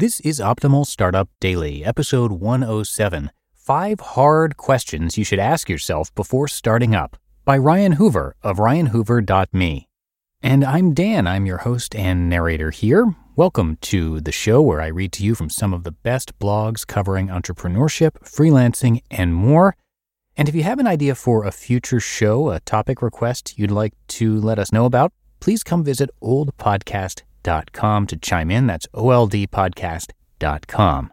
This is Optimal Startup Daily, episode 107 Five Hard Questions You Should Ask Yourself Before Starting Up by Ryan Hoover of ryanhoover.me. And I'm Dan, I'm your host and narrator here. Welcome to the show where I read to you from some of the best blogs covering entrepreneurship, freelancing, and more. And if you have an idea for a future show, a topic request you'd like to let us know about, please come visit oldpodcast.com oldpodcast.com to chime in. That's oldpodcast.com.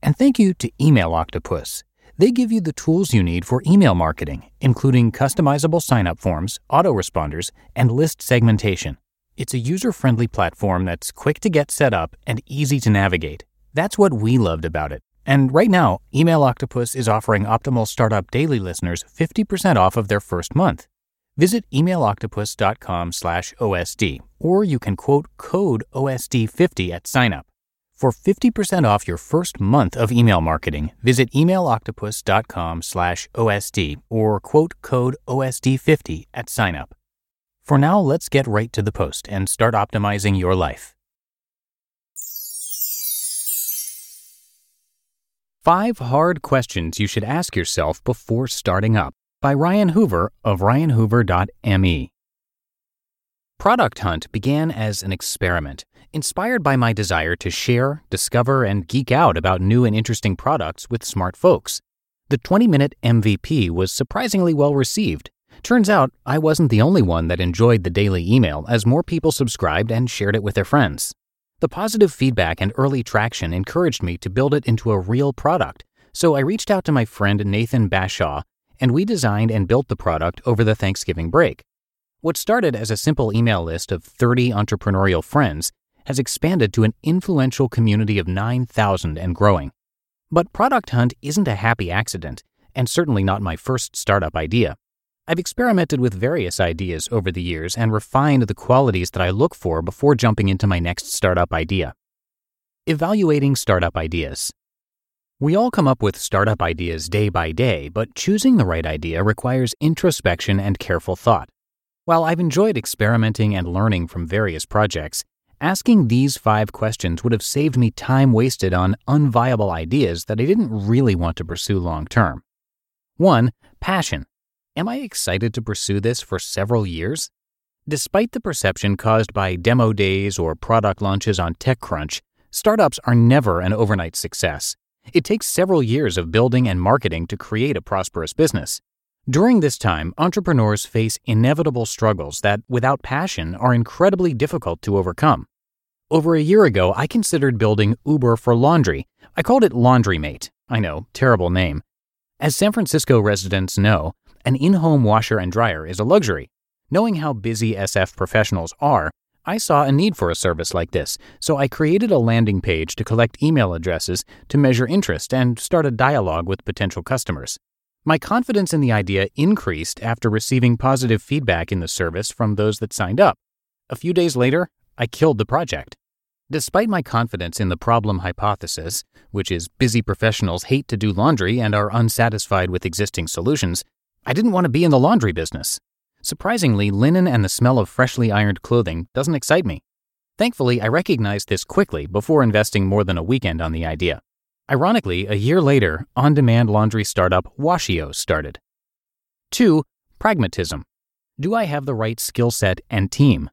And thank you to Email Octopus. They give you the tools you need for email marketing, including customizable sign-up forms, autoresponders, and list segmentation. It's a user-friendly platform that's quick to get set up and easy to navigate. That's what we loved about it. And right now, Email Octopus is offering Optimal Startup Daily listeners 50% off of their first month. Visit emailoctopus.com slash OSD, or you can quote code OSD50 at signup. For 50% off your first month of email marketing, visit emailoctopus.com slash OSD or quote code OSD50 at signup. For now, let's get right to the post and start optimizing your life. Five hard questions you should ask yourself before starting up by Ryan Hoover of ryanhoover.me. Product Hunt began as an experiment, inspired by my desire to share, discover, and geek out about new and interesting products with smart folks. The 20 minute MVP was surprisingly well received. Turns out I wasn't the only one that enjoyed the daily email as more people subscribed and shared it with their friends. The positive feedback and early traction encouraged me to build it into a real product, so I reached out to my friend Nathan Bashaw and we designed and built the product over the Thanksgiving break. What started as a simple email list of 30 entrepreneurial friends has expanded to an influential community of 9,000 and growing. But Product Hunt isn't a happy accident, and certainly not my first startup idea. I've experimented with various ideas over the years and refined the qualities that I look for before jumping into my next startup idea. Evaluating startup ideas. We all come up with startup ideas day by day, but choosing the right idea requires introspection and careful thought. While I've enjoyed experimenting and learning from various projects, asking these five questions would have saved me time wasted on unviable ideas that I didn't really want to pursue long term. 1. Passion. Am I excited to pursue this for several years? Despite the perception caused by demo days or product launches on TechCrunch, startups are never an overnight success. It takes several years of building and marketing to create a prosperous business. During this time, entrepreneurs face inevitable struggles that, without passion, are incredibly difficult to overcome. Over a year ago, I considered building Uber for laundry. I called it Laundry Mate. I know, terrible name. As San Francisco residents know, an in home washer and dryer is a luxury. Knowing how busy SF professionals are, I saw a need for a service like this, so I created a landing page to collect email addresses to measure interest and start a dialogue with potential customers. My confidence in the idea increased after receiving positive feedback in the service from those that signed up. A few days later, I killed the project. Despite my confidence in the problem hypothesis, which is busy professionals hate to do laundry and are unsatisfied with existing solutions, I didn't want to be in the laundry business. Surprisingly, linen and the smell of freshly ironed clothing doesn't excite me. Thankfully, I recognized this quickly before investing more than a weekend on the idea. Ironically, a year later, on demand laundry startup Washio started. 2. Pragmatism. Do I have the right skill set and team?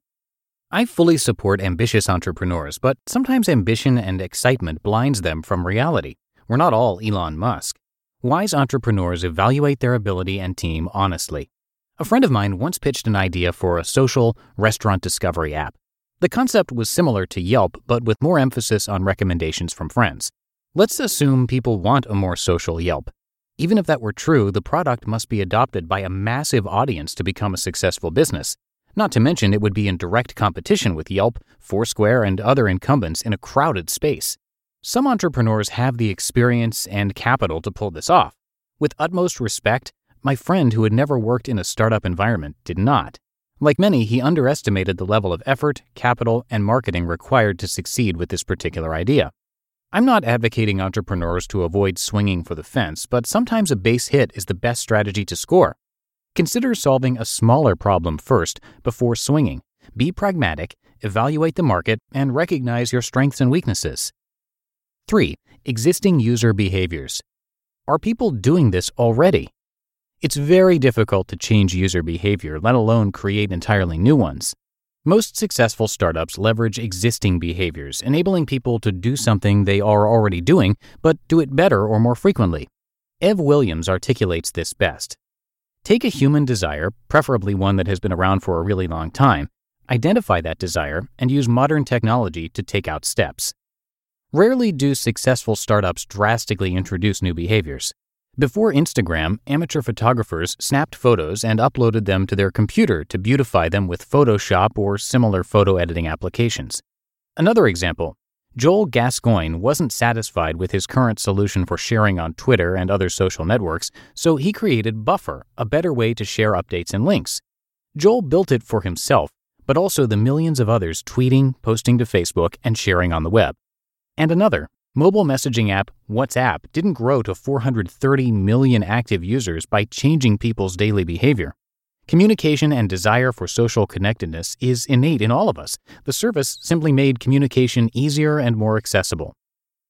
I fully support ambitious entrepreneurs, but sometimes ambition and excitement blinds them from reality. We're not all Elon Musk. Wise entrepreneurs evaluate their ability and team honestly. A friend of mine once pitched an idea for a social restaurant discovery app. The concept was similar to Yelp, but with more emphasis on recommendations from friends. Let's assume people want a more social Yelp. Even if that were true, the product must be adopted by a massive audience to become a successful business. Not to mention, it would be in direct competition with Yelp, Foursquare, and other incumbents in a crowded space. Some entrepreneurs have the experience and capital to pull this off. With utmost respect, my friend, who had never worked in a startup environment, did not. Like many, he underestimated the level of effort, capital, and marketing required to succeed with this particular idea. I'm not advocating entrepreneurs to avoid swinging for the fence, but sometimes a base hit is the best strategy to score. Consider solving a smaller problem first before swinging. Be pragmatic, evaluate the market, and recognize your strengths and weaknesses. 3. Existing user behaviors. Are people doing this already? It's very difficult to change user behavior, let alone create entirely new ones. Most successful startups leverage existing behaviors, enabling people to do something they are already doing, but do it better or more frequently. Ev Williams articulates this best. Take a human desire, preferably one that has been around for a really long time, identify that desire, and use modern technology to take out steps. Rarely do successful startups drastically introduce new behaviors. Before Instagram, amateur photographers snapped photos and uploaded them to their computer to beautify them with Photoshop or similar photo editing applications. Another example Joel Gascoigne wasn't satisfied with his current solution for sharing on Twitter and other social networks, so he created Buffer, a better way to share updates and links. Joel built it for himself, but also the millions of others tweeting, posting to Facebook, and sharing on the web. And another, Mobile messaging app WhatsApp didn't grow to 430 million active users by changing people's daily behavior. Communication and desire for social connectedness is innate in all of us. The service simply made communication easier and more accessible.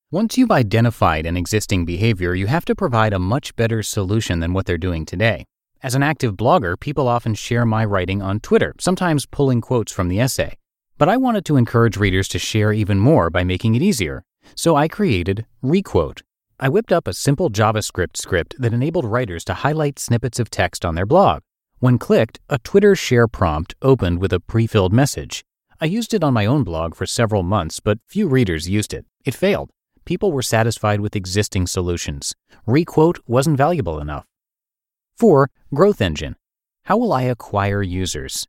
Once you've identified an existing behavior, you have to provide a much better solution than what they're doing today. As an active blogger, people often share my writing on Twitter, sometimes pulling quotes from the essay. But I wanted to encourage readers to share even more by making it easier, so I created Requote. I whipped up a simple JavaScript script that enabled writers to highlight snippets of text on their blog. When clicked, a Twitter share prompt opened with a pre filled message. I used it on my own blog for several months, but few readers used it. It failed. People were satisfied with existing solutions. Requote wasn't valuable enough. 4. Growth Engine. How will I acquire users?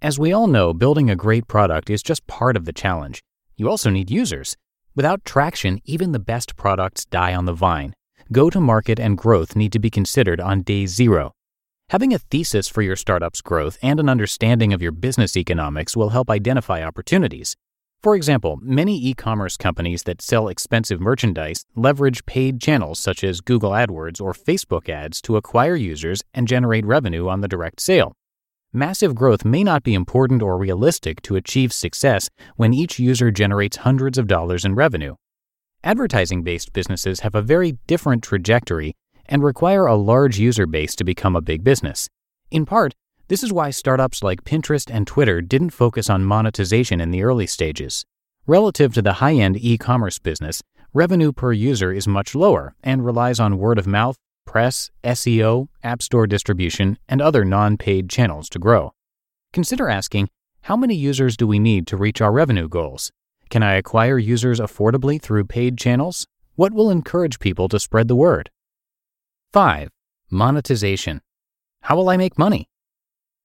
As we all know, building a great product is just part of the challenge. You also need users. Without traction, even the best products die on the vine. Go to market and growth need to be considered on day zero. Having a thesis for your startup's growth and an understanding of your business economics will help identify opportunities. For example, many e commerce companies that sell expensive merchandise leverage paid channels such as Google AdWords or Facebook ads to acquire users and generate revenue on the direct sale. Massive growth may not be important or realistic to achieve success when each user generates hundreds of dollars in revenue. Advertising based businesses have a very different trajectory and require a large user base to become a big business. In part, this is why startups like Pinterest and Twitter didn't focus on monetization in the early stages. Relative to the high end e commerce business, revenue per user is much lower and relies on word of mouth, press, SEO, App Store distribution, and other non paid channels to grow. Consider asking how many users do we need to reach our revenue goals? Can I acquire users affordably through paid channels? What will encourage people to spread the word? 5. Monetization. How will I make money?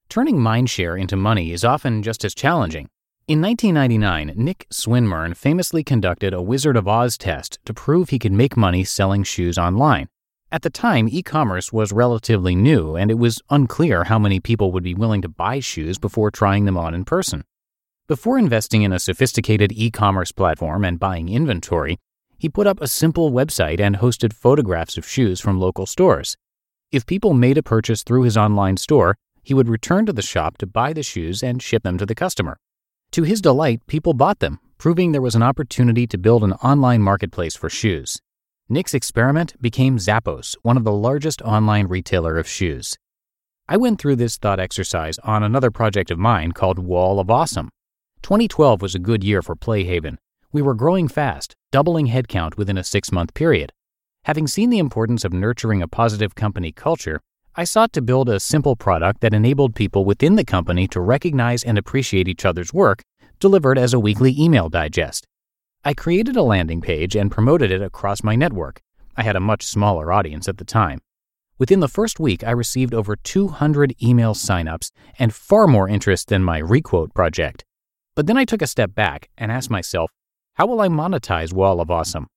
Turning mindshare into money is often just as challenging. In 1999, Nick Swinmurn famously conducted a Wizard of Oz test to prove he could make money selling shoes online. At the time, e commerce was relatively new, and it was unclear how many people would be willing to buy shoes before trying them on in person. Before investing in a sophisticated e commerce platform and buying inventory, he put up a simple website and hosted photographs of shoes from local stores. If people made a purchase through his online store, he would return to the shop to buy the shoes and ship them to the customer. To his delight, people bought them, proving there was an opportunity to build an online marketplace for shoes. Nick's experiment became Zappos, one of the largest online retailer of shoes. I went through this thought exercise on another project of mine called Wall of Awesome. 2012 was a good year for Playhaven. We were growing fast, doubling headcount within a six month period. Having seen the importance of nurturing a positive company culture, I sought to build a simple product that enabled people within the company to recognize and appreciate each other's work, delivered as a weekly email digest. I created a landing page and promoted it across my network. I had a much smaller audience at the time. Within the first week, I received over 200 email signups and far more interest than my Requote project. But then I took a step back and asked myself, how will I monetize Wall of Awesome?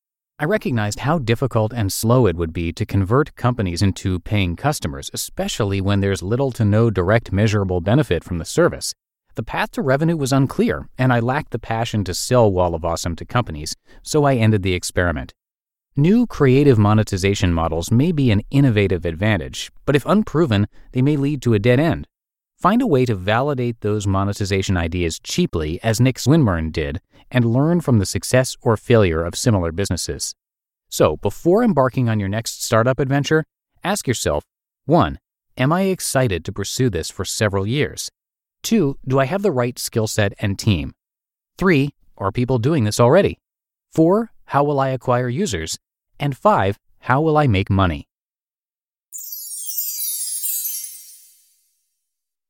I recognized how difficult and slow it would be to convert companies into paying customers, especially when there's little to no direct measurable benefit from the service. The path to revenue was unclear, and I lacked the passion to sell Wall of Awesome to companies, so I ended the experiment. New creative monetization models may be an innovative advantage, but if unproven, they may lead to a dead end. Find a way to validate those monetization ideas cheaply, as Nick Swinmurn did, and learn from the success or failure of similar businesses. So, before embarking on your next startup adventure, ask yourself 1. Am I excited to pursue this for several years? 2. Do I have the right skill set and team? 3. Are people doing this already? 4. How will I acquire users? And 5. How will I make money?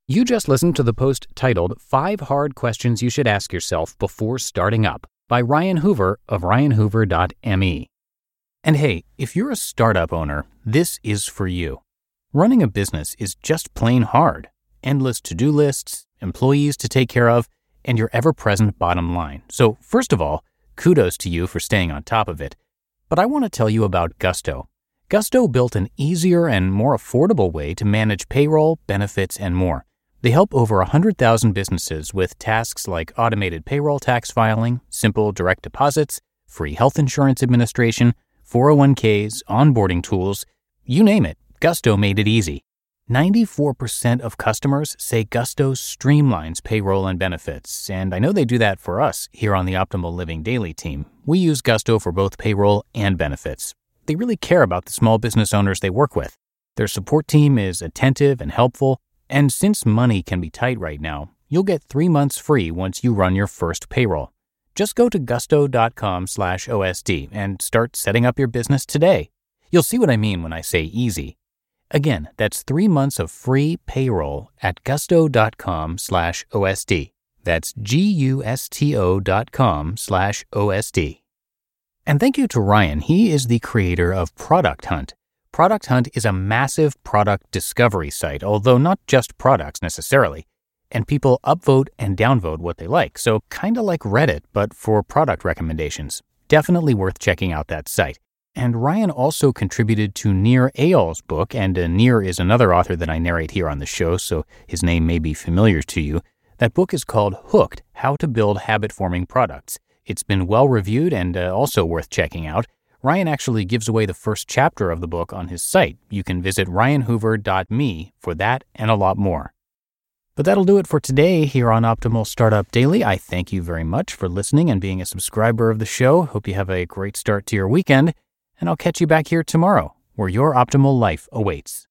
You just listened to the post titled Five Hard Questions You Should Ask Yourself Before Starting Up by Ryan Hoover of ryanhoover.me. And hey, if you're a startup owner, this is for you. Running a business is just plain hard. Endless to do lists, employees to take care of, and your ever present bottom line. So, first of all, kudos to you for staying on top of it. But I want to tell you about Gusto. Gusto built an easier and more affordable way to manage payroll, benefits, and more. They help over 100,000 businesses with tasks like automated payroll tax filing, simple direct deposits, free health insurance administration, 401ks, onboarding tools, you name it, Gusto made it easy. 94% of customers say Gusto streamlines payroll and benefits, and I know they do that for us here on the Optimal Living Daily team. We use Gusto for both payroll and benefits. They really care about the small business owners they work with. Their support team is attentive and helpful, and since money can be tight right now, you'll get three months free once you run your first payroll. Just go to gusto.com slash OSD and start setting up your business today. You'll see what I mean when I say easy. Again, that's three months of free payroll at gusto.com slash OSD. That's G-U-S-T-O dot com slash OSD. And thank you to Ryan. He is the creator of Product Hunt Product Hunt is a massive product discovery site, although not just products necessarily. And people upvote and downvote what they like, so kinda like Reddit, but for product recommendations. Definitely worth checking out that site. And Ryan also contributed to Nir Eyal's book, and uh, Nir is another author that I narrate here on the show, so his name may be familiar to you. That book is called Hooked How to Build Habit Forming Products. It's been well reviewed and uh, also worth checking out. Ryan actually gives away the first chapter of the book on his site. You can visit ryanhoover.me for that and a lot more. But that'll do it for today here on Optimal Startup Daily. I thank you very much for listening and being a subscriber of the show. Hope you have a great start to your weekend, and I'll catch you back here tomorrow where your optimal life awaits.